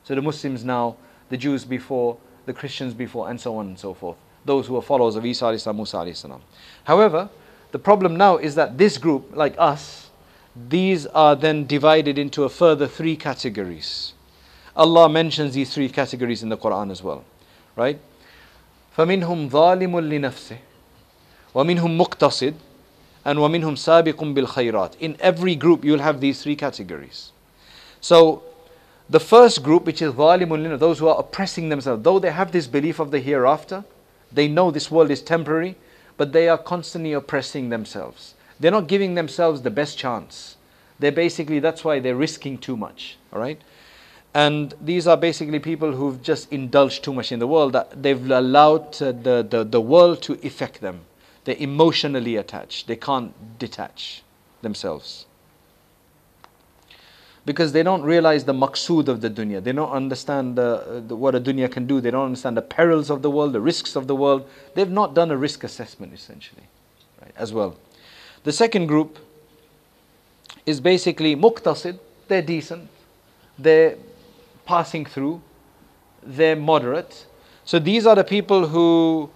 So the Muslims now, the Jews before, the Christians before, and so on and so forth. Those who are followers of Isa, Isa Musa. However, the problem now is that this group, like us, these are then divided into a further three categories. Allah mentions these three categories in the Quran as well. Right? فَمِنْهُمْ ظَالِمٌ لِنَفْسِهِ وَمِنْهُمْ مُقْتَصِدٌ and وَمِنْهُمْ سَابِقٌ بِالْخَيْرَاتِ In every group you'll have these three categories. So the first group, which is ظَالِمٌ those who are oppressing themselves, though they have this belief of the hereafter, they know this world is temporary, but they are constantly oppressing themselves. They're not giving themselves the best chance. They're basically, that's why they're risking too much, all right? And these are basically people who've just indulged too much in the world, they've allowed uh, the, the, the world to affect them. They're emotionally attached. They can't detach themselves. Because they don't realize the maqsood of the dunya. They don't understand the, the, what a dunya can do. They don't understand the perils of the world, the risks of the world. They've not done a risk assessment, essentially, right, as well. The second group is basically muqtasid. They're decent. They're passing through. They're moderate. So these are the people who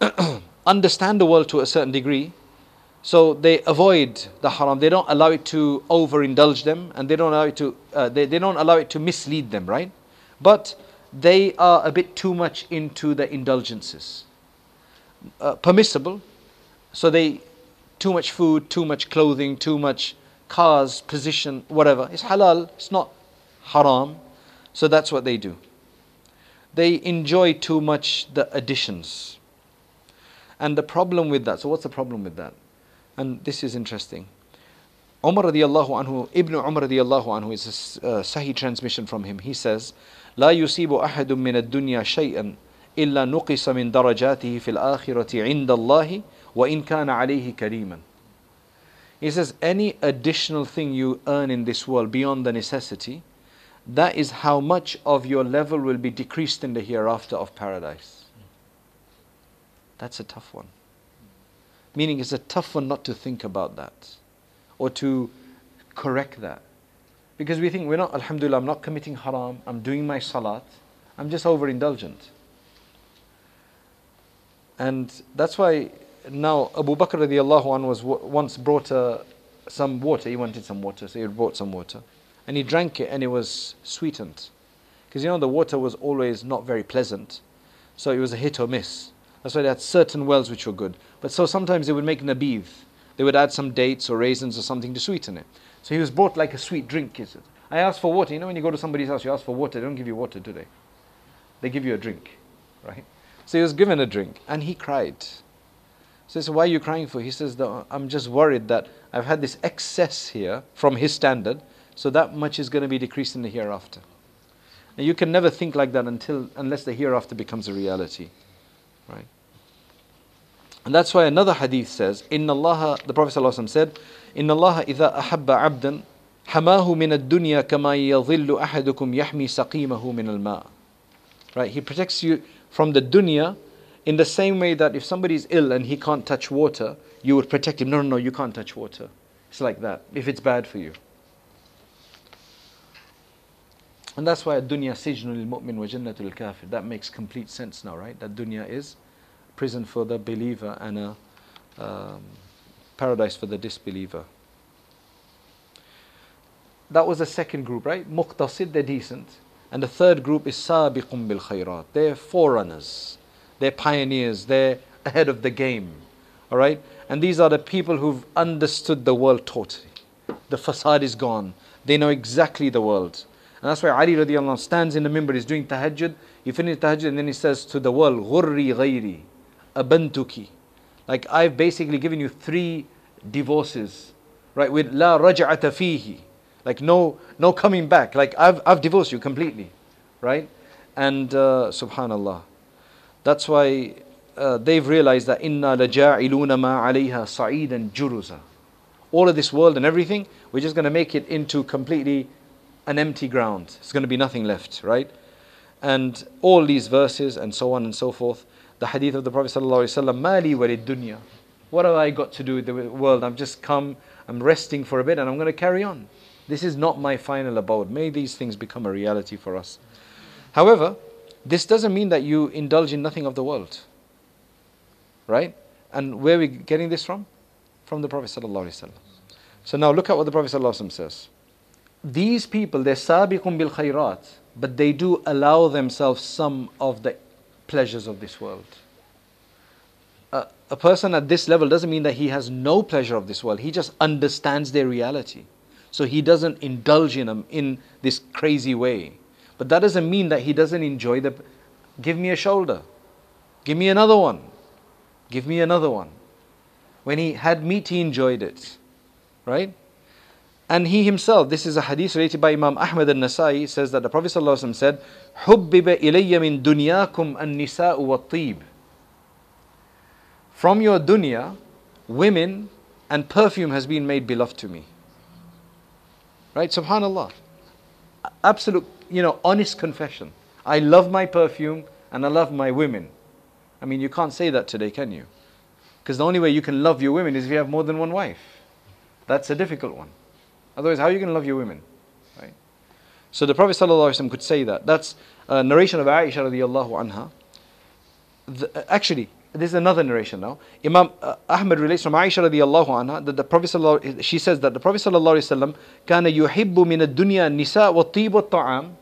understand the world to a certain degree. So they avoid the haram. They don't allow it to overindulge them, and they don't allow it to. Uh, they, they don't allow it to mislead them, right? But they are a bit too much into the indulgences. Uh, permissible, so they too much food, too much clothing, too much cars, position, whatever. It's halal. It's not haram. So that's what they do. They enjoy too much the additions and the problem with that, so what's the problem with that? And this is interesting. Umar radiallahu anhu, Ibn Umar radiallahu anhu is a uh, Sahih transmission from him. He says, لا يصيب أحد من الدنيا شيئا إلا نقص من درجاته في الآخرة عند الله وإن كان عليه كريما. He says, any additional thing you earn in this world beyond the necessity, that is how much of your level will be decreased in the hereafter of paradise. That's a tough one. Meaning, it's a tough one not to think about that. or to correct that. Because we think we're not, Alhamdulillah, I'm not committing haram, I'm doing my salat, I'm just overindulgent. And that's why now Abu Bakr radiallahu anhu was once brought uh, some water, he wanted some water, so he brought some water. And he drank it and it was sweetened. Because you know the water was always not very pleasant. So it was a hit or miss. That's why they had certain wells which were good. But so sometimes they would make nabidh. They would add some dates or raisins or something to sweeten it. So he was brought like a sweet drink, is it? I asked for water. You know when you go to somebody's house, you ask for water, they don't give you water, do they? They give you a drink, right? So he was given a drink and he cried. So he said, why are you crying for? He says, I'm just worried that I've had this excess here from his standard, so that much is going to be decreased in the hereafter. And you can never think like that until unless the hereafter becomes a reality. Right? And that's why another hadith says, Inna Allah, the Prophet ﷺ said, Inna Allah idha ahabba abdan hamahu min ad-dunya kama yadhillu ahadukum yahmi saqimahu min al-ma' Right? He protects you from the dunya in the same way that if somebody is ill and he can't touch water, you would protect him. No, no, no, you can't touch water. It's like that, if it's bad for you. And that's why dunya sijnul mu'min wa jannatul kafir. That makes complete sense now, right? That dunya is prison for the believer and a um, paradise for the disbeliever. That was the second group, right? Muqtasid, they're decent. And the third group is sabiqum bil khayrat. They're forerunners. They're pioneers. They're ahead of the game. All right? And these are the people who've understood the world totally. The facade is gone. They know exactly the world. And that's why Ali radiallahu anh stands in the minbar, he's doing tahajjud. He finishes tahajjud and then he says to the world, Ghurri ghairi, abantuki. Like I've basically given you three divorces, right? With la raj'ata fihi. Like no, no coming back. Like I've, I've divorced you completely, right? And uh, subhanallah. That's why uh, they've realized that inna laja'iluna ma alayha sa'idan juruza. All of this world and everything, we're just going to make it into completely an empty ground. It's going to be nothing left, right? And all these verses and so on and so forth, the hadith of the Prophet ﷺ, Mali walid dunya. What have I got to do with the world? I've just come, I'm resting for a bit and I'm going to carry on. This is not my final abode. May these things become a reality for us. However, this doesn't mean that you indulge in nothing of the world. Right? And where are we getting this from? From the Prophet. ﷺ. So now look at what the Prophet ﷺ says these people, they're sabiqun bil khayrat, but they do allow themselves some of the pleasures of this world. A, a person at this level doesn't mean that he has no pleasure of this world, he just understands their reality. So he doesn't indulge in them in this crazy way. But that doesn't mean that he doesn't enjoy the. Give me a shoulder. Give me another one. Give me another one. When he had meat, he enjoyed it. Right? And he himself, this is a hadith related by Imam Ahmad al-Nasai, says that the Prophet ﷺ said, حُبِّبَ إِلَيَّ مِن دُنْيَاكُمْ النِّسَاءُ وَالطِّيبُ From your dunya, women and perfume has been made beloved to me. Right? Subhanallah. Absolute, you know, honest confession. I love my perfume and I love my women. I mean, you can't say that today, can you? Because the only way you can love your women is if you have more than one wife. That's a difficult one. Otherwise, how are you going to love your women? Right? So the Prophet ﷺ could say that. That's a narration of Aisha radiallahu anha. The, actually, this is another narration now. Imam uh, Ahmad relates from Aisha radiallahu anha that the Prophet sallallahu, she says that the Prophet sallallahu alaihi wasallam kana yuhibbu min ad-dunya nisa wa ta'am.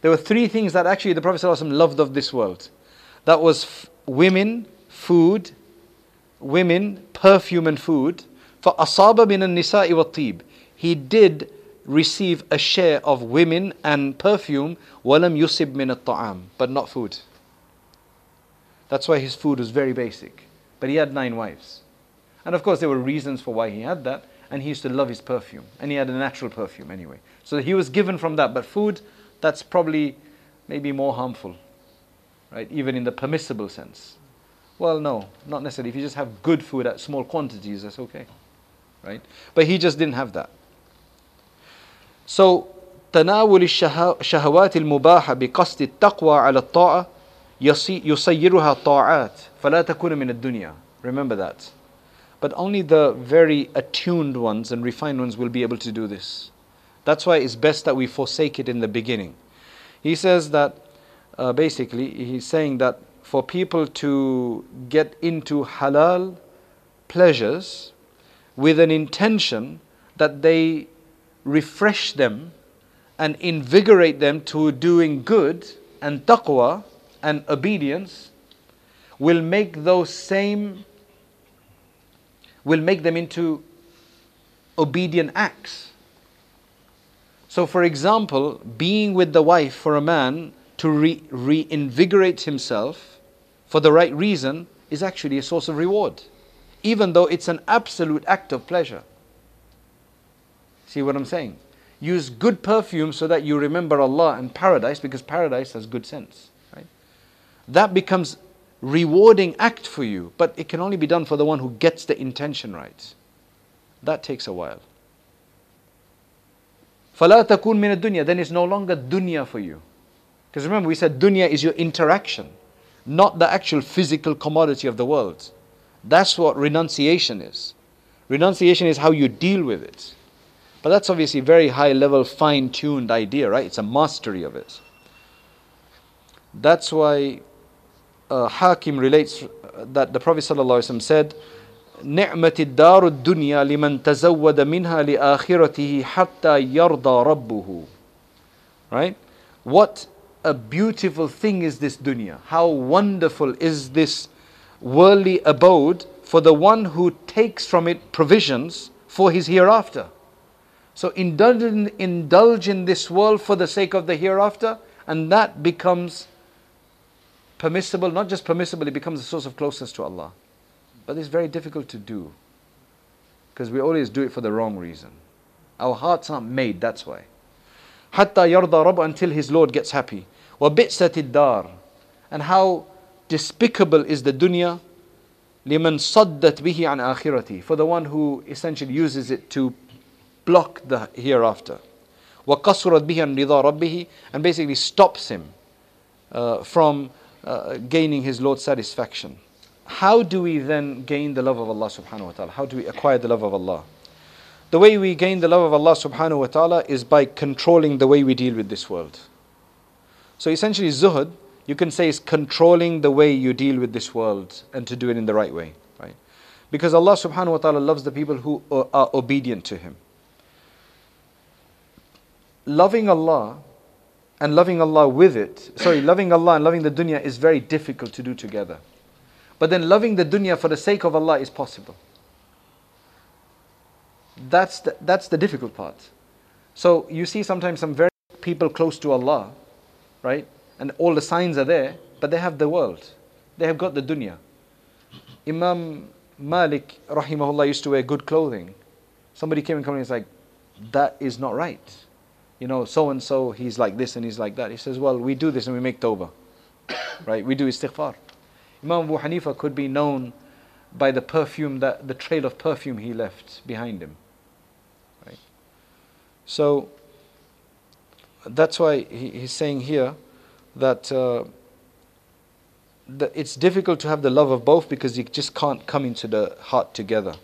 There were three things that actually the Prophet sallallahu alaihi wasallam loved of this world. That was f- women, food, women, perfume and food. For asaba min an-nisa wa tib. He did receive a share of women and perfume, walam yusib min ta'am, but not food. that's why his food was very basic but he had nine wives and of course there were reasons for why he had that and he used to love his perfume and he had a natural perfume anyway so he was given from that but food that's probably maybe more harmful right even in the permissible sense well no not necessarily if you just have good food at small quantities that's okay right but he just didn't have that so, تناول الشهوات المباحة بقصد التقوى على الطاعة يصيرها طاعات فلا تكون من الدنيا. Remember that. But only the very attuned ones and refined ones will be able to do this. That's why it's best that we forsake it in the beginning. He says that uh, basically, he's saying that for people to get into halal pleasures with an intention that they refresh them and invigorate them to doing good and taqwa and obedience will make those same will make them into obedient acts. So, for example, being with the wife for a man to re- reinvigorate himself for the right reason is actually a source of reward, even though it's an absolute act of pleasure. See what I'm saying? Use good perfume so that you remember Allah and paradise because paradise has good sense Right? That becomes rewarding act for you, but it can only be done for the one who gets the intention right. That takes a while. فَلَا تَكُونْ مِنَ الدُّنْيا Then it's no longer dunya for you. Because remember, we said dunya is your interaction, not the actual physical commodity of the world. That's what renunciation is. Renunciation is how you deal with it. But that's obviously a very high level, fine tuned idea, right? It's a mastery of it. That's why uh, Hakim relates that the Prophet ﷺ said, نعمة الدار الدنيا لمن تزود منها لآخرته حتى يرضى ربه right what a beautiful thing is this dunya how wonderful is this worldly abode for the one who takes from it provisions for his hereafter so indulge in, indulge in this world for the sake of the hereafter and that becomes permissible, not just permissible, it becomes a source of closeness to Allah. But it's very difficult to do because we always do it for the wrong reason. Our hearts aren't made, that's why. Hatta yarda rabb until his Lord gets happy. Wa dar. And how despicable is the dunya liman saddat bihi an akhirati. For the one who essentially uses it to block the hereafter. Wa qasurat bihi an rida rabbihi. And basically stops him uh, from uh, gaining his Lord's satisfaction how do we then gain the love of Allah subhanahu wa ta'ala? How do we acquire the love of Allah? The way we gain the love of Allah subhanahu wa ta'ala is by controlling the way we deal with this world. So essentially, zuhud, you can say, is controlling the way you deal with this world and to do it in the right way. Right? Because Allah subhanahu wa ta'ala loves the people who are obedient to Him. Loving Allah and loving Allah with it, sorry, loving Allah and loving the dunya is very difficult to do together. But then loving the dunya for the sake of Allah is possible. That's the, that's the difficult part. So you see sometimes some very people close to Allah, right? And all the signs are there, but they have the world. They have got the dunya. Imam Malik, rahimahullah, used to wear good clothing. Somebody came and me, he's like, that is not right. You know, so and so, he's like this and he's like that. He says, well, we do this and we make tawbah. right? We do istighfar. Imam Abu Hanifa could be known by the perfume that the trail of perfume he left behind him. Right? So that's why he, he's saying here that, uh, that it's difficult to have the love of both because you just can't come into the heart together.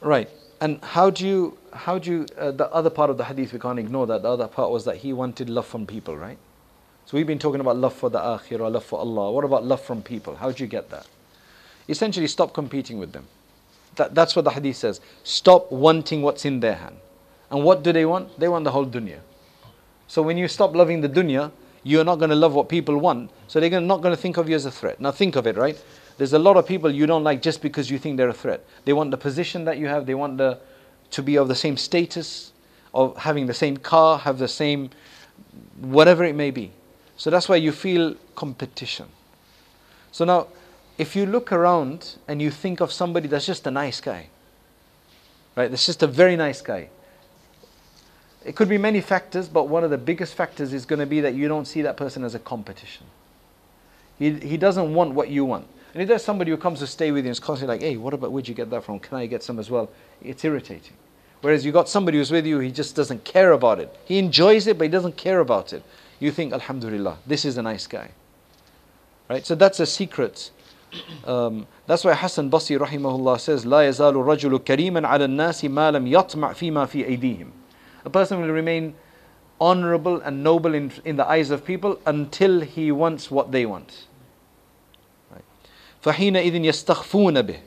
Right. And how do you, how do you, uh, the other part of the hadith, we can't ignore that. The other part was that he wanted love from people, right? So we've been talking about love for the akhirah, love for Allah. What about love from people? How do you get that? Essentially, stop competing with them. That, that's what the hadith says. Stop wanting what's in their hand. And what do they want? They want the whole dunya. So when you stop loving the dunya, you're not going to love what people want. So they're not going to think of you as a threat. Now think of it, right? There's a lot of people you don't like just because you think they're a threat. They want the position that you have. They want the, to be of the same status, of having the same car, have the same, whatever it may be. So that's why you feel competition. So now, if you look around and you think of somebody that's just a nice guy, right? That's just a very nice guy. It could be many factors, but one of the biggest factors is going to be that you don't see that person as a competition. He, he doesn't want what you want. And if there's somebody who comes to stay with you and is constantly like, hey, what about, where'd you get that from? Can I get some as well? It's irritating. Whereas you got somebody who's with you, he just doesn't care about it. He enjoys it, but he doesn't care about it you think, Alhamdulillah, this is a nice guy. Right? So that's a secret Um, that's why Hassan Basri rahimahullah says, لا يزال الرجل كريما على الناس ما لم يطمع فيما في أيديهم. A person will remain honorable and noble in, in the eyes of people until he wants what they want. Right. فحينئذ يستخفون به.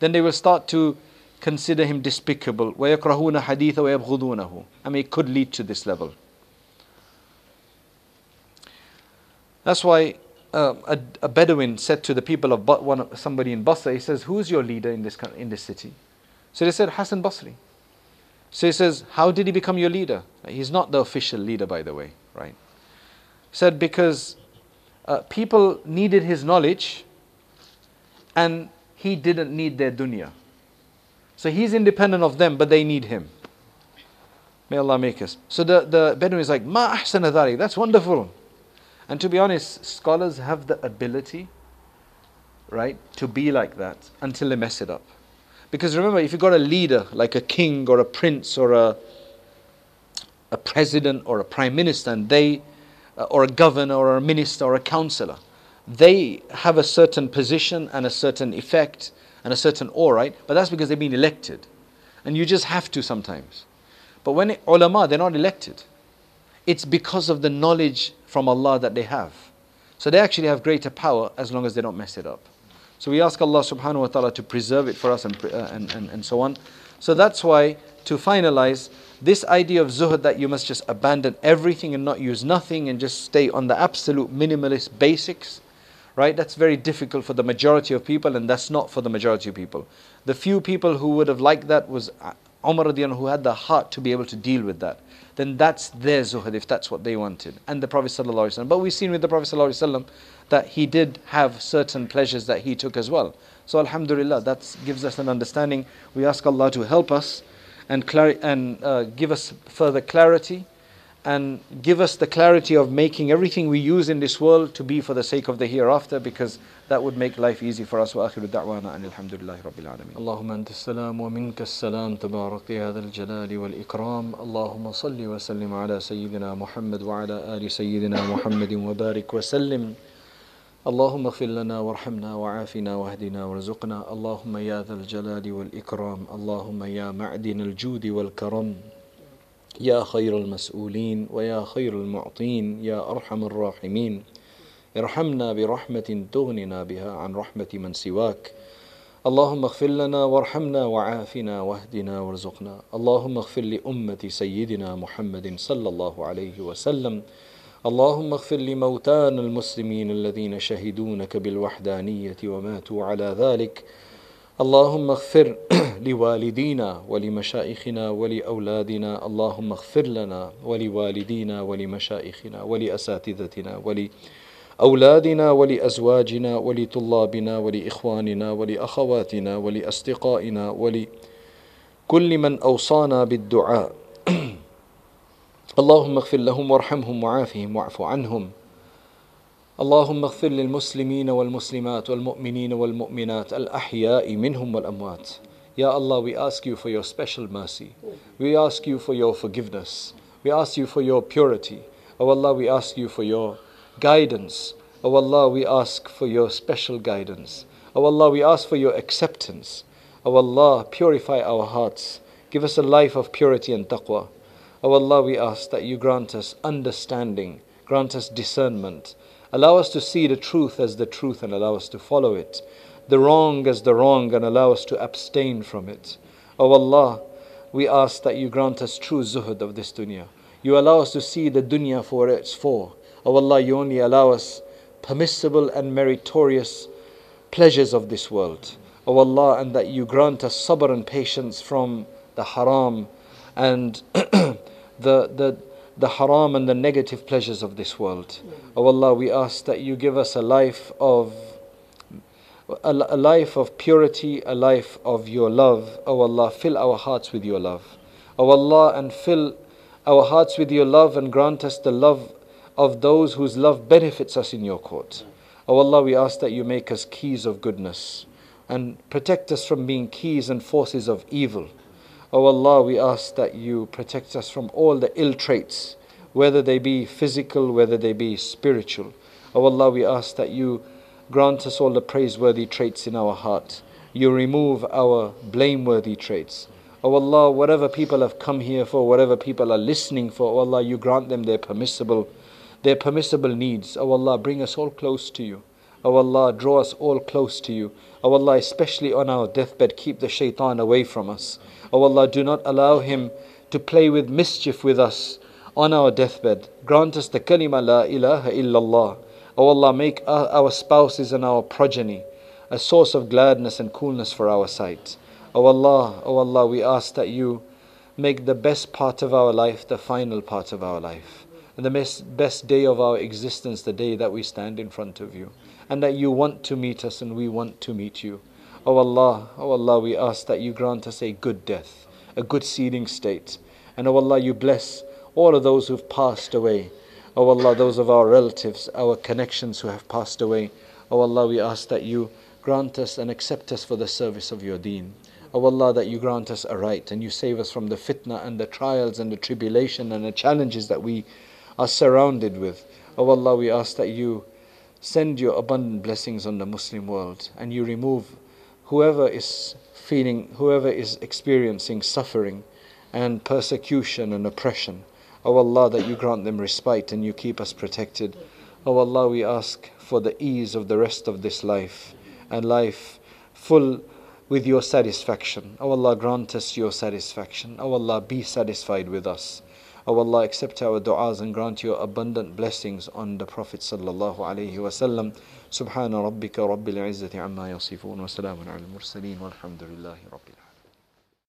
Then they will start to consider him despicable. ويكرهون حديث ويبغضونه. I mean, it could lead to this level. That's why uh, a, a, Bedouin said to the people of one, somebody in Basra, he says, Who's your leader in this, in this city? So they said, Hassan Basri. So he says, How did he become your leader? He's not the official leader, by the way, right? He said, Because uh, people needed his knowledge and he didn't need their dunya. So he's independent of them, but they need him. May Allah make us. So the, the Bedouin is like, Ma ahsana That's wonderful. And to be honest, scholars have the ability, right, to be like that until they mess it up. Because remember, if you've got a leader like a king or a prince or a, a president or a prime minister, and they, uh, or a governor or a minister or a counselor, they have a certain position and a certain effect and a certain awe, right? But that's because they've been elected. And you just have to sometimes. But when it, ulama, they're not elected. It's because of the knowledge from Allah that they have. So they actually have greater power as long as they don't mess it up. So we ask Allah subhanahu wa ta'ala to preserve it for us and, uh, and, and, and so on. So that's why, to finalize, this idea of zuhud that you must just abandon everything and not use nothing and just stay on the absolute minimalist basics, right? That's very difficult for the majority of people and that's not for the majority of people. The few people who would have liked that was Umar radiallahu who had the heart to be able to deal with that then that's their zuhud if that's what they wanted. And the Prophet ﷺ. But we've seen with the Prophet ﷺ that he did have certain pleasures that he took as well. So Alhamdulillah, that gives us an understanding. We ask Allah to help us and, clar- and uh, give us further clarity and give us the clarity of making everything we use in this world to be for the sake of the hereafter because that would make life easy for us وآخر دعوانا أن الحمد لله رب العالمين اللهم أنت السلام ومنك السلام تبارك يا ذا الجلال والإكرام اللهم صل وسلم على سيدنا محمد وعلى آل سيدنا محمد وبارك وسلم اللهم اغفر لنا وارحمنا وعافنا واهدنا وارزقنا اللهم يا ذا الجلال والإكرام اللهم يا معدن الجود والكرم يا خير المسؤولين ويا خير المعطين يا أرحم الراحمين. ارحمنا برحمة تغننا بها عن رحمة من سواك. اللهم اغفر لنا وارحمنا وعافنا واهدنا وارزقنا. اللهم اغفر لأمة سيدنا محمد صلى الله عليه وسلم. اللهم اغفر لموتانا المسلمين الذين شهدونك بالوحدانية وماتوا على ذلك. اللهم اغفر لوالدينا ولمشائخنا ولأولادنا. اللهم اغفر لنا ولوالدينا ولمشائخنا ولأساتذتنا ولأولادنا ولأزواجنا ولطلابنا ولإخواننا ولأخواتنا ولأصدقائنا ولكل من أوصانا بالدعاء. اللهم اغفر لهم وارحمهم وعافهم واعف عنهم. اللهم اغفر للمسلمين والمسلمات والمؤمنين والمؤمنات الأحياء منهم والأموات Ya Allah, we ask you for your special mercy. We ask you for your forgiveness. We ask you for your purity. O Allah, we ask you for your guidance. O Allah, we ask for your special guidance. O Allah, we ask for your acceptance. O Allah, purify our hearts. Give us a life of purity and taqwa. O Allah, we ask that you grant us understanding, grant us discernment. Allow us to see the truth as the truth and allow us to follow it the wrong as the wrong and allow us to abstain from it. O oh Allah, we ask that you grant us true zuhud of this dunya. You allow us to see the dunya for its for. O oh Allah, you only allow us permissible and meritorious pleasures of this world. O oh Allah, and that you grant us sabr and patience from the haram and the, the, the haram and the negative pleasures of this world. O Allah, we ask that you give us a life of a, a life of purity, a life of your love. O oh Allah, fill our hearts with your love. O oh Allah, and fill our hearts with your love and grant us the love of those whose love benefits us in your court. O oh Allah, we ask that you make us keys of goodness and protect us from being keys and forces of evil. O Allah, we ask that you protect us from all the ill traits, whether they be physical, whether they be spiritual. O Allah, we ask that you grant us all the praiseworthy traits in our heart. You remove our blameworthy traits. O Allah, whatever people have come here for, whatever people are listening for, O Allah, you grant them their permissible, their permissible needs. O Allah, bring us all close to you. O Allah, draw us all close to you. O Allah, especially on our deathbed, keep the shaitan away from us. O Allah, do not allow him to play with mischief with us on our deathbed. Grant us the kalima la ilaha illallah. O Allah, make our spouses and our progeny a source of gladness and coolness for our sight. O Allah, O Allah, we ask that you make the best part of our life the final part of our life. And the best day of our existence, the day that we stand in front of you. And that you want to meet us and we want to meet you. O Allah, O Allah, we ask that you grant us a good death, a good seeding state. And O Allah, you bless all of those who've passed away. O Allah, those of our relatives, our connections who have passed away. O Allah, we ask that you grant us and accept us for the service of your deen. O Allah, that you grant us a right and you save us from the fitna and the trials and the tribulation and the challenges that we are surrounded with. O Allah, we ask that you send your abundant blessings on the Muslim world and you remove whoever is feeling, whoever is experiencing suffering and persecution and oppression. O Allah, that you grant them respite and you keep us protected. O Allah, we ask for the ease of the rest of this life and life full with your satisfaction. O Allah, grant us your satisfaction. O Allah, be satisfied with us. O Allah, accept our du'as and grant your abundant blessings on the Prophet sallallahu alayhi wa sallam. Subhana rabbika rabbil izzati amma yasifun wa salamun ala mursaleen rabbil